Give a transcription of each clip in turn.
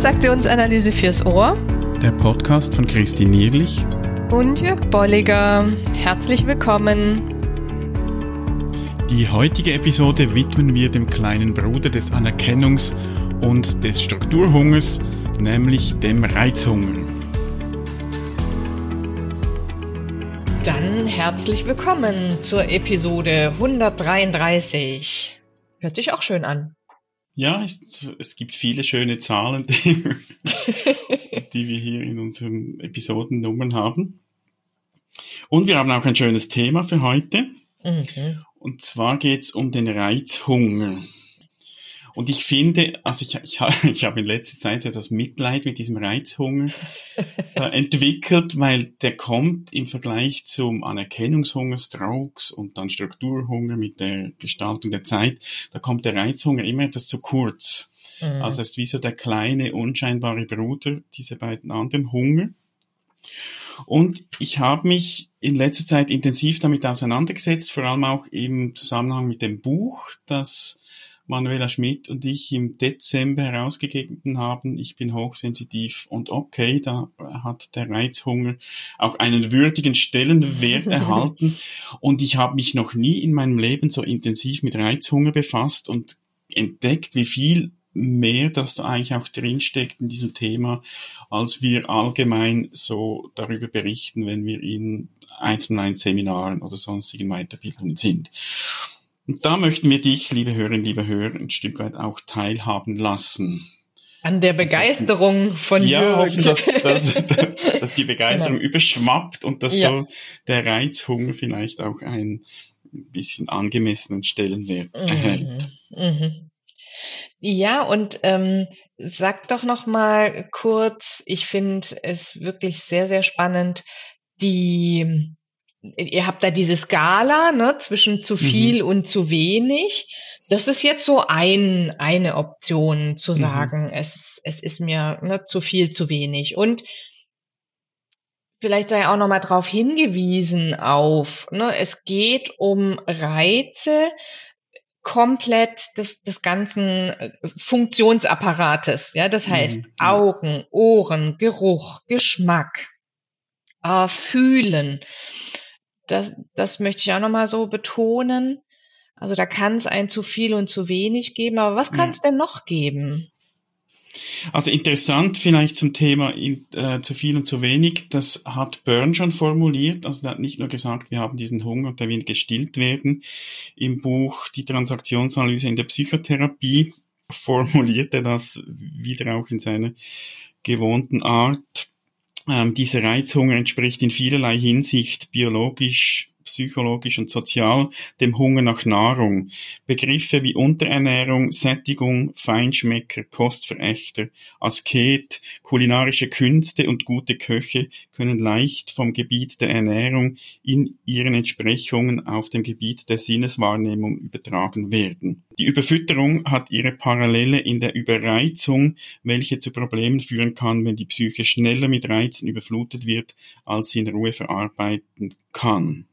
Transaktionsanalyse fürs Ohr. Der Podcast von Christine Nierlich und Jörg Bolliger. Herzlich willkommen. Die heutige Episode widmen wir dem kleinen Bruder des Anerkennungs- und des Strukturhungers, nämlich dem Reizhunger. Dann herzlich willkommen zur Episode 133. Hört sich auch schön an. Ja, es, es gibt viele schöne Zahlen, die, die wir hier in unseren Episodennummern haben. Und wir haben auch ein schönes Thema für heute. Mhm. Und zwar geht es um den Reizhunger. Und ich finde, also ich, ich, ich habe in letzter Zeit etwas Mitleid mit diesem Reizhunger äh, entwickelt, weil der kommt im Vergleich zum Anerkennungshunger, Strokes und dann Strukturhunger mit der Gestaltung der Zeit, da kommt der Reizhunger immer etwas zu kurz. Mhm. Also es ist wie so der kleine, unscheinbare Bruder dieser beiden anderen Hunger. Und ich habe mich in letzter Zeit intensiv damit auseinandergesetzt, vor allem auch im Zusammenhang mit dem Buch, das Manuela Schmidt und ich im Dezember herausgegeben haben. Ich bin hochsensitiv und okay, da hat der Reizhunger auch einen würdigen Stellenwert erhalten. Und ich habe mich noch nie in meinem Leben so intensiv mit Reizhunger befasst und entdeckt, wie viel mehr, dass da eigentlich auch drinsteckt in diesem Thema, als wir allgemein so darüber berichten, wenn wir in 1 1 Seminaren oder sonstigen Weiterbildungen sind. Und da möchten wir dich, liebe Hörerinnen, liebe Hörer, ein Stück weit auch teilhaben lassen. An der Begeisterung von ja, Jürgen. hoffen, dass, dass, dass die Begeisterung genau. überschwappt und dass ja. so der Reizhunger vielleicht auch ein bisschen angemessenen Stellenwert mhm. erhält. Mhm. Ja, und ähm, sag doch noch mal kurz, ich finde es wirklich sehr, sehr spannend, die ihr habt da diese Skala ne, zwischen zu mhm. viel mhm. und zu wenig. Das ist jetzt so ein, eine Option zu mhm. sagen, mhm. es, es ist mir ne, zu viel, zu wenig. Und vielleicht sei auch nochmal darauf hingewiesen auf, ne, es geht um Reize komplett des, des ganzen äh, Funktionsapparates. Ja, das heißt mhm. Augen, Ohren, Geruch, Geschmack, äh, Fühlen das, das möchte ich auch nochmal so betonen. Also da kann es ein zu viel und zu wenig geben, aber was kann es ja. denn noch geben? Also interessant vielleicht zum Thema in, äh, zu viel und zu wenig, das hat Byrne schon formuliert. Also er hat nicht nur gesagt, wir haben diesen Hunger der will gestillt werden. Im Buch Die Transaktionsanalyse in der Psychotherapie formuliert er das wieder auch in seiner gewohnten Art. Ähm, dieser Reizhunger entspricht in vielerlei Hinsicht biologisch psychologisch und sozial dem Hunger nach Nahrung. Begriffe wie Unterernährung, Sättigung, Feinschmecker, Kostverächter, Asket, kulinarische Künste und gute Köche können leicht vom Gebiet der Ernährung in ihren Entsprechungen auf dem Gebiet der Sinneswahrnehmung übertragen werden. Die Überfütterung hat ihre Parallele in der Überreizung, welche zu Problemen führen kann, wenn die Psyche schneller mit Reizen überflutet wird, als sie in Ruhe verarbeiten kann.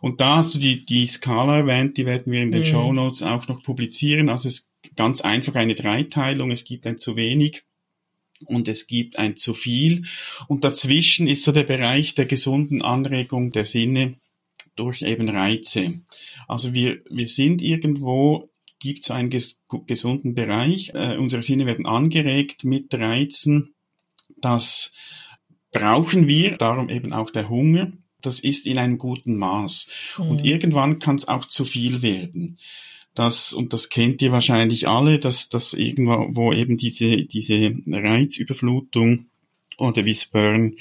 Und da hast du die, die Skala erwähnt, die werden wir in den mhm. Show Notes auch noch publizieren. Also es ist ganz einfach eine Dreiteilung. Es gibt ein zu wenig und es gibt ein zu viel. Und dazwischen ist so der Bereich der gesunden Anregung der Sinne durch eben Reize. Also wir, wir sind irgendwo, gibt es einen ges gesunden Bereich. Äh, unsere Sinne werden angeregt mit Reizen. Das brauchen wir, darum eben auch der Hunger das ist in einem guten Maß. Mhm. Und irgendwann kann es auch zu viel werden. Das, und das kennt ihr wahrscheinlich alle, dass, dass irgendwo wo eben diese, diese Reizüberflutung oder wie Spern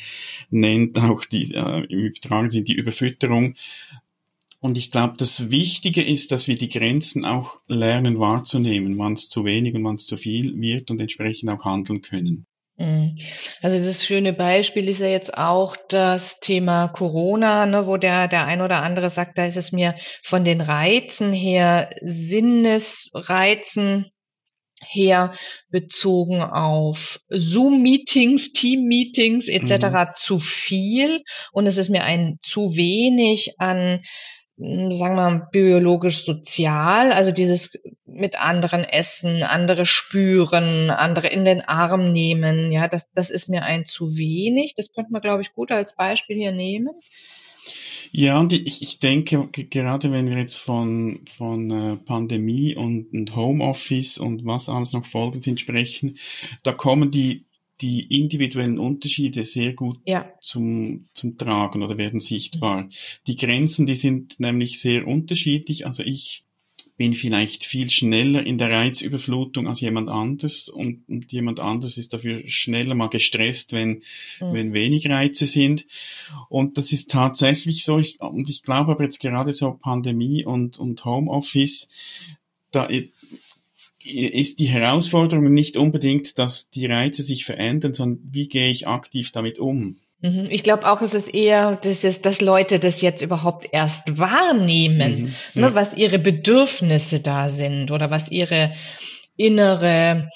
nennt, auch die, äh, im Übertragen sind die Überfütterung. Und ich glaube, das Wichtige ist, dass wir die Grenzen auch lernen wahrzunehmen, wann es zu wenig und wann es zu viel wird und entsprechend auch handeln können. Mhm. Also das schöne Beispiel ist ja jetzt auch das Thema Corona, ne, wo der, der ein oder andere sagt, da ist es mir von den Reizen her, Sinnesreizen her bezogen auf Zoom-Meetings, Team-Meetings etc. Mhm. zu viel und es ist mir ein zu wenig an sagen wir biologisch-sozial, also dieses mit anderen essen, andere spüren, andere in den Arm nehmen, ja, das, das ist mir ein zu wenig. Das könnte man, glaube ich, gut als Beispiel hier nehmen. Ja, und ich, ich denke, gerade wenn wir jetzt von, von äh, Pandemie und, und Homeoffice und was alles noch Folgen sind sprechen, da kommen die die individuellen Unterschiede sehr gut ja. zum, zum Tragen oder werden sichtbar. Die Grenzen, die sind nämlich sehr unterschiedlich. Also ich bin vielleicht viel schneller in der Reizüberflutung als jemand anderes und, und jemand anderes ist dafür schneller mal gestresst, wenn, mhm. wenn wenig Reize sind. Und das ist tatsächlich so. Ich, und ich glaube aber jetzt gerade so Pandemie und, und Homeoffice, da ist die Herausforderung nicht unbedingt, dass die Reize sich verändern, sondern wie gehe ich aktiv damit um? Mhm. Ich glaube auch, es ist eher, dass, es, dass Leute das jetzt überhaupt erst wahrnehmen, mhm, ne, was ihre Bedürfnisse da sind oder was ihre innere,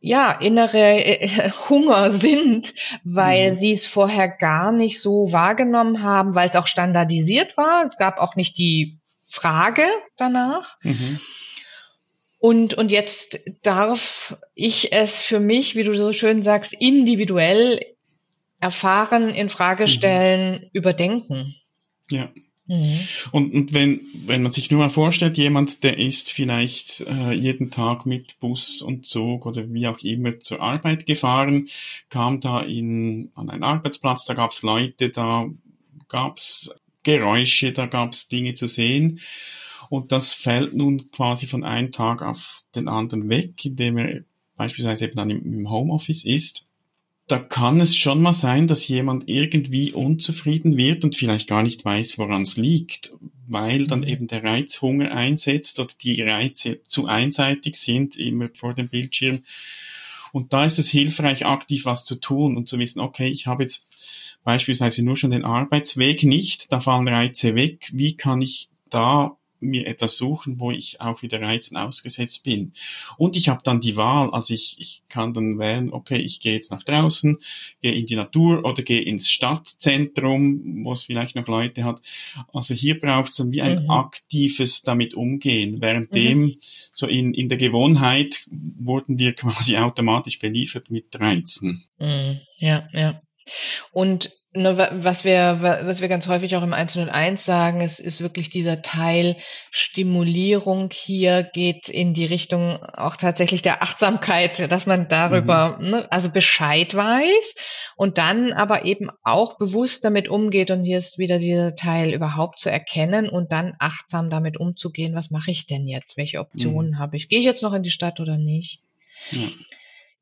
ja, innere äh, Hunger sind, weil mhm. sie es vorher gar nicht so wahrgenommen haben, weil es auch standardisiert war. Es gab auch nicht die Frage danach. Mhm. Und, und jetzt darf ich es für mich, wie du so schön sagst, individuell erfahren, in Frage mhm. stellen, mhm. überdenken. Ja. Mhm. Und, und wenn, wenn man sich nur mal vorstellt, jemand, der ist vielleicht äh, jeden Tag mit Bus und Zug oder wie auch immer zur Arbeit gefahren, kam da in, an einen Arbeitsplatz, da gab's Leute, da gab's Geräusche, da gab's Dinge zu sehen. Und das fällt nun quasi von einem Tag auf den anderen weg, indem er beispielsweise eben dann im Homeoffice ist. Da kann es schon mal sein, dass jemand irgendwie unzufrieden wird und vielleicht gar nicht weiß, woran es liegt, weil dann mhm. eben der Reizhunger einsetzt oder die Reize zu einseitig sind, immer vor dem Bildschirm. Und da ist es hilfreich, aktiv was zu tun und zu wissen, okay, ich habe jetzt beispielsweise nur schon den Arbeitsweg nicht, da fallen Reize weg, wie kann ich da mir etwas suchen, wo ich auch wieder Reizen ausgesetzt bin. Und ich habe dann die Wahl, also ich, ich kann dann wählen, okay, ich gehe jetzt nach draußen, gehe in die Natur oder gehe ins Stadtzentrum, wo es vielleicht noch Leute hat. Also hier braucht es dann wie ein mhm. aktives damit umgehen. Währenddem mhm. so in, in der Gewohnheit wurden wir quasi automatisch beliefert mit Reizen. Mhm. Ja, ja. Und Ne, was wir, was wir ganz häufig auch im 101 sagen, es ist wirklich dieser Teil Stimulierung hier geht in die Richtung auch tatsächlich der Achtsamkeit, dass man darüber, mhm. ne, also Bescheid weiß und dann aber eben auch bewusst damit umgeht und hier ist wieder dieser Teil überhaupt zu erkennen und dann achtsam damit umzugehen, was mache ich denn jetzt? Welche Optionen mhm. habe ich? Gehe ich jetzt noch in die Stadt oder nicht? Ja.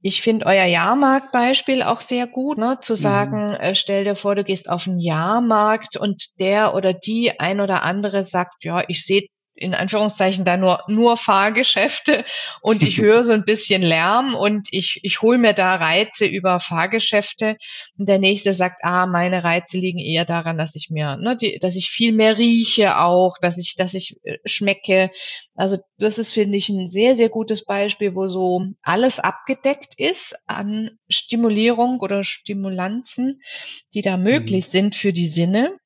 Ich finde euer Jahrmarktbeispiel auch sehr gut, ne? zu mhm. sagen, mhm. äh, stell dir vor, du gehst auf einen Jahrmarkt und der oder die ein oder andere sagt, ja, ich sehe in Anführungszeichen da nur, nur Fahrgeschäfte und ich höre so ein bisschen Lärm und ich, ich hole mir da Reize über Fahrgeschäfte. Und der nächste sagt, ah, meine Reize liegen eher daran, dass ich mir, ne, die, dass ich viel mehr rieche auch, dass ich, dass ich äh, schmecke. Also das ist, finde ich, ein sehr, sehr gutes Beispiel, wo so alles abgedeckt ist an Stimulierung oder Stimulanzen, die da möglich mhm. sind für die Sinne.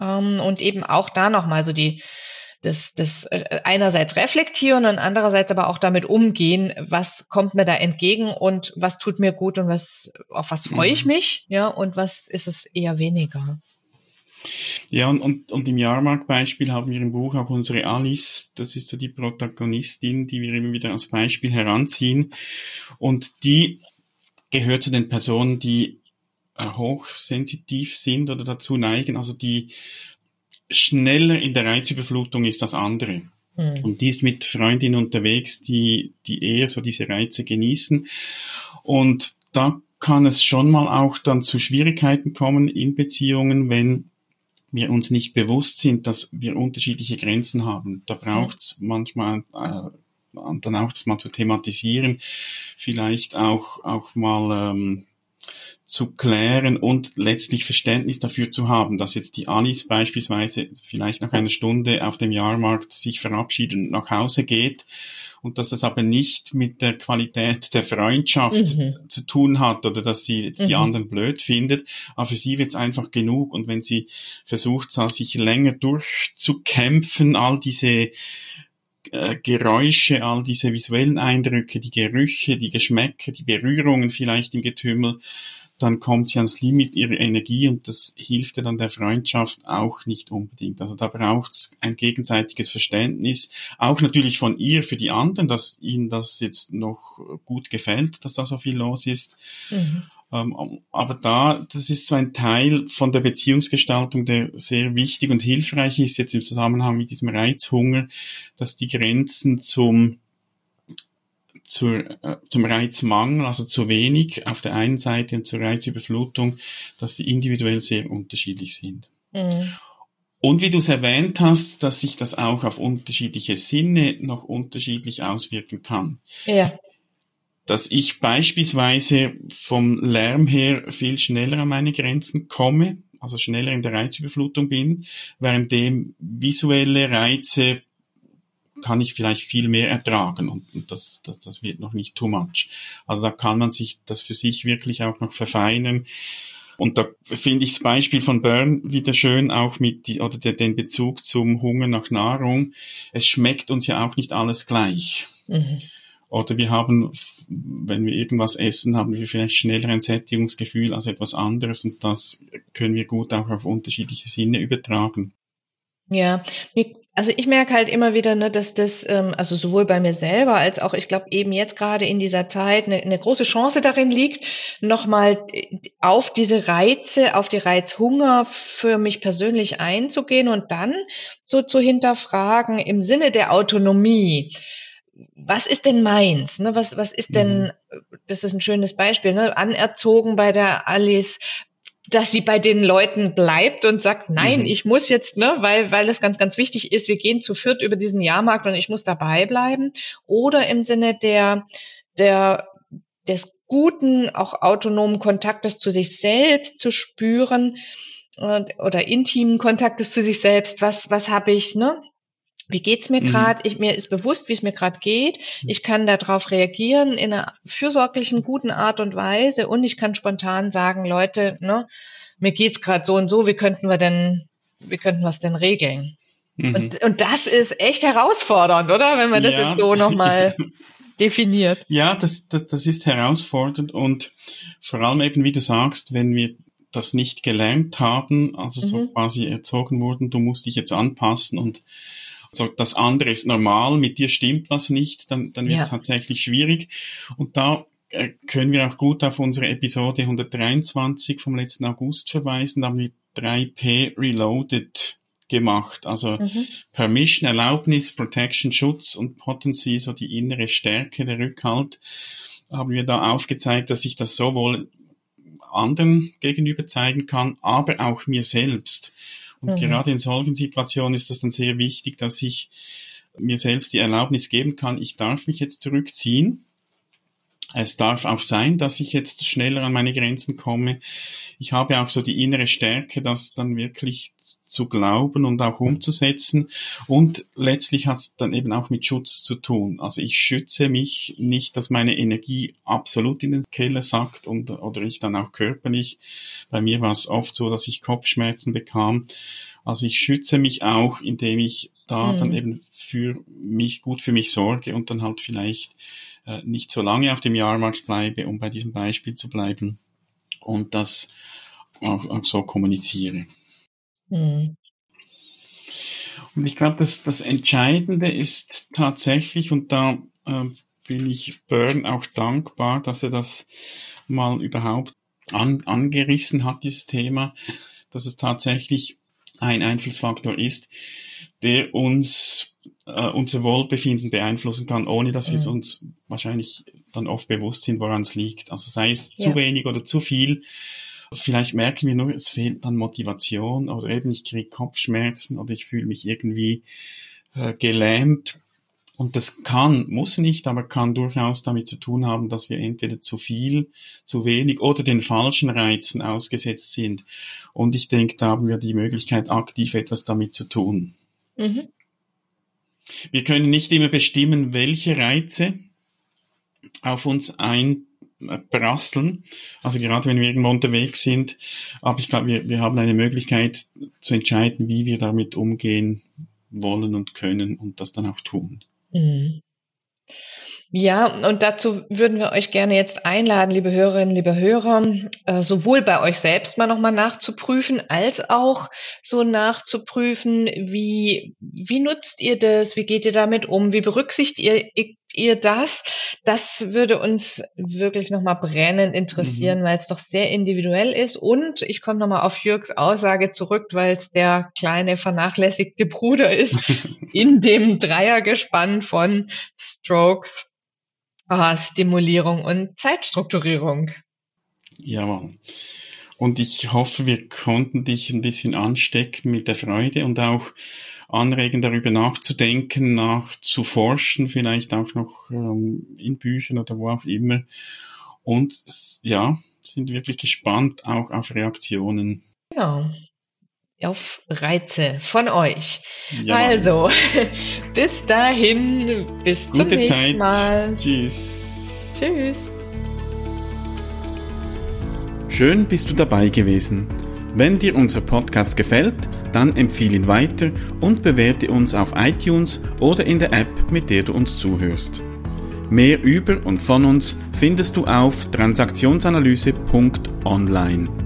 Ähm, und eben auch da nochmal so die, das, das äh, einerseits reflektieren und andererseits aber auch damit umgehen, was kommt mir da entgegen und was tut mir gut und was, auf was freue ich mhm. mich, ja, und was ist es eher weniger. Ja, und, und, und im Jahrmarktbeispiel haben wir im Buch auch unsere Alice, das ist so die Protagonistin, die wir immer wieder als Beispiel heranziehen. Und die gehört zu den Personen, die äh, hochsensitiv sind oder dazu neigen, also die schneller in der Reizüberflutung ist als andere. Mhm. Und die ist mit Freundinnen unterwegs, die, die eher so diese Reize genießen. Und da kann es schon mal auch dann zu Schwierigkeiten kommen in Beziehungen, wenn wir uns nicht bewusst sind, dass wir unterschiedliche Grenzen haben. Da braucht es mhm. manchmal äh, dann auch das mal zu thematisieren, vielleicht auch auch mal ähm, zu klären und letztlich Verständnis dafür zu haben, dass jetzt die Alice beispielsweise vielleicht nach einer Stunde auf dem Jahrmarkt sich verabschiedet und nach Hause geht und dass das aber nicht mit der Qualität der Freundschaft mhm. zu tun hat oder dass sie jetzt mhm. die anderen blöd findet. Aber für sie wird es einfach genug. Und wenn sie versucht, sich länger durchzukämpfen, all diese äh, Geräusche, all diese visuellen Eindrücke, die Gerüche, die Geschmäcker, die Berührungen vielleicht im Getümmel, dann kommt sie ans Limit ihrer Energie und das hilft ja dann der Freundschaft auch nicht unbedingt. Also da braucht es ein gegenseitiges Verständnis, auch natürlich von ihr für die anderen, dass ihnen das jetzt noch gut gefällt, dass da so viel los ist. Mhm. Ähm, aber da, das ist so ein Teil von der Beziehungsgestaltung, der sehr wichtig und hilfreich ist jetzt im Zusammenhang mit diesem Reizhunger, dass die Grenzen zum zur, äh, zum Reizmangel, also zu wenig auf der einen Seite und zur Reizüberflutung, dass die individuell sehr unterschiedlich sind. Mhm. Und wie du es erwähnt hast, dass sich das auch auf unterschiedliche Sinne noch unterschiedlich auswirken kann. Ja. Dass ich beispielsweise vom Lärm her viel schneller an meine Grenzen komme, also schneller in der Reizüberflutung bin, währenddem visuelle Reize kann ich vielleicht viel mehr ertragen und, das, das, das wird noch nicht too much. Also da kann man sich das für sich wirklich auch noch verfeinern. Und da finde ich das Beispiel von Bern wieder schön, auch mit die, oder den Bezug zum Hunger nach Nahrung. Es schmeckt uns ja auch nicht alles gleich. Mhm. Oder wir haben, wenn wir irgendwas essen, haben wir vielleicht schneller ein Sättigungsgefühl als etwas anderes und das können wir gut auch auf unterschiedliche Sinne übertragen. Ja, also ich merke halt immer wieder, ne, dass das, ähm, also sowohl bei mir selber als auch, ich glaube, eben jetzt gerade in dieser Zeit eine, eine große Chance darin liegt, nochmal äh, auf diese Reize, auf die Reizhunger für mich persönlich einzugehen und dann so zu hinterfragen im Sinne der Autonomie was ist denn meins? Ne? Was, was ist denn, mhm. das ist ein schönes Beispiel, ne? anerzogen bei der Alice, dass sie bei den Leuten bleibt und sagt, nein, mhm. ich muss jetzt, ne, weil, weil es ganz, ganz wichtig ist, wir gehen zu viert über diesen Jahrmarkt und ich muss dabei bleiben. Oder im Sinne der, der, des guten, auch autonomen Kontaktes zu sich selbst zu spüren, äh, oder intimen Kontaktes zu sich selbst. Was, was habe ich, ne? Wie geht's mir gerade? Mhm. Mir ist bewusst, wie es mir gerade geht. Ich kann darauf reagieren in einer fürsorglichen, guten Art und Weise und ich kann spontan sagen, Leute, ne, mir geht's gerade so und so. Wie könnten wir denn, wie könnten wir es denn regeln? Mhm. Und, und das ist echt herausfordernd, oder? Wenn man das ja. jetzt so nochmal definiert. Ja, das, das, das ist herausfordernd und vor allem eben, wie du sagst, wenn wir das nicht gelernt haben, also so mhm. quasi erzogen wurden, du musst dich jetzt anpassen und so, das andere ist normal, mit dir stimmt was nicht, dann, dann wird es ja. tatsächlich schwierig. Und da äh, können wir auch gut auf unsere Episode 123 vom letzten August verweisen. Da haben wir 3P Reloaded gemacht. Also mhm. Permission, Erlaubnis, Protection, Schutz und Potency, so die innere Stärke, der Rückhalt, haben wir da aufgezeigt, dass ich das sowohl anderen gegenüber zeigen kann, aber auch mir selbst. Und mhm. gerade in solchen Situationen ist das dann sehr wichtig, dass ich mir selbst die Erlaubnis geben kann, ich darf mich jetzt zurückziehen. Es darf auch sein, dass ich jetzt schneller an meine Grenzen komme. Ich habe auch so die innere Stärke, das dann wirklich zu glauben und auch umzusetzen. Und letztlich hat es dann eben auch mit Schutz zu tun. Also ich schütze mich nicht, dass meine Energie absolut in den Keller sackt und, oder ich dann auch körperlich. Bei mir war es oft so, dass ich Kopfschmerzen bekam. Also ich schütze mich auch, indem ich da mhm. dann eben für mich gut für mich sorge und dann halt vielleicht nicht so lange auf dem Jahrmarkt bleibe, um bei diesem Beispiel zu bleiben und das auch, auch so kommuniziere. Mhm. Und ich glaube, dass das Entscheidende ist tatsächlich, und da äh, bin ich Byrne auch dankbar, dass er das mal überhaupt an, angerissen hat, dieses Thema, dass es tatsächlich ein Einflussfaktor ist, der uns äh, unser Wohlbefinden beeinflussen kann, ohne dass mhm. wir uns wahrscheinlich dann oft bewusst sind, woran es liegt. Also sei es ja. zu wenig oder zu viel. Vielleicht merken wir nur, es fehlt dann Motivation oder eben ich kriege Kopfschmerzen oder ich fühle mich irgendwie äh, gelähmt. Und das kann, muss nicht, aber kann durchaus damit zu tun haben, dass wir entweder zu viel, zu wenig oder den falschen Reizen ausgesetzt sind. Und ich denke, da haben wir die Möglichkeit, aktiv etwas damit zu tun. Mhm. Wir können nicht immer bestimmen, welche Reize auf uns einprasseln. Also gerade wenn wir irgendwo unterwegs sind. Aber ich glaube, wir, wir haben eine Möglichkeit zu entscheiden, wie wir damit umgehen wollen und können und das dann auch tun. Mhm. Ja, und dazu würden wir euch gerne jetzt einladen, liebe Hörerinnen, liebe Hörer, äh, sowohl bei euch selbst mal nochmal nachzuprüfen, als auch so nachzuprüfen, wie, wie nutzt ihr das, wie geht ihr damit um, wie berücksichtigt ihr, ihr das? Das würde uns wirklich nochmal brennend interessieren, mhm. weil es doch sehr individuell ist. Und ich komme nochmal auf Jürgs Aussage zurück, weil es der kleine vernachlässigte Bruder ist in dem Dreiergespann von Strokes Ah, Stimulierung und Zeitstrukturierung. Ja, und ich hoffe, wir konnten dich ein bisschen anstecken mit der Freude und auch anregen, darüber nachzudenken, nachzuforschen, vielleicht auch noch ähm, in Büchern oder wo auch immer. Und ja, sind wirklich gespannt auch auf Reaktionen. Ja, auf Reize von euch. Ja. Also, bis dahin, bis Gute zum nächsten Zeit. Mal. Tschüss. Tschüss. Schön bist du dabei gewesen. Wenn dir unser Podcast gefällt, dann empfehle ihn weiter und bewerte uns auf iTunes oder in der App, mit der du uns zuhörst. Mehr über und von uns findest du auf transaktionsanalyse.online.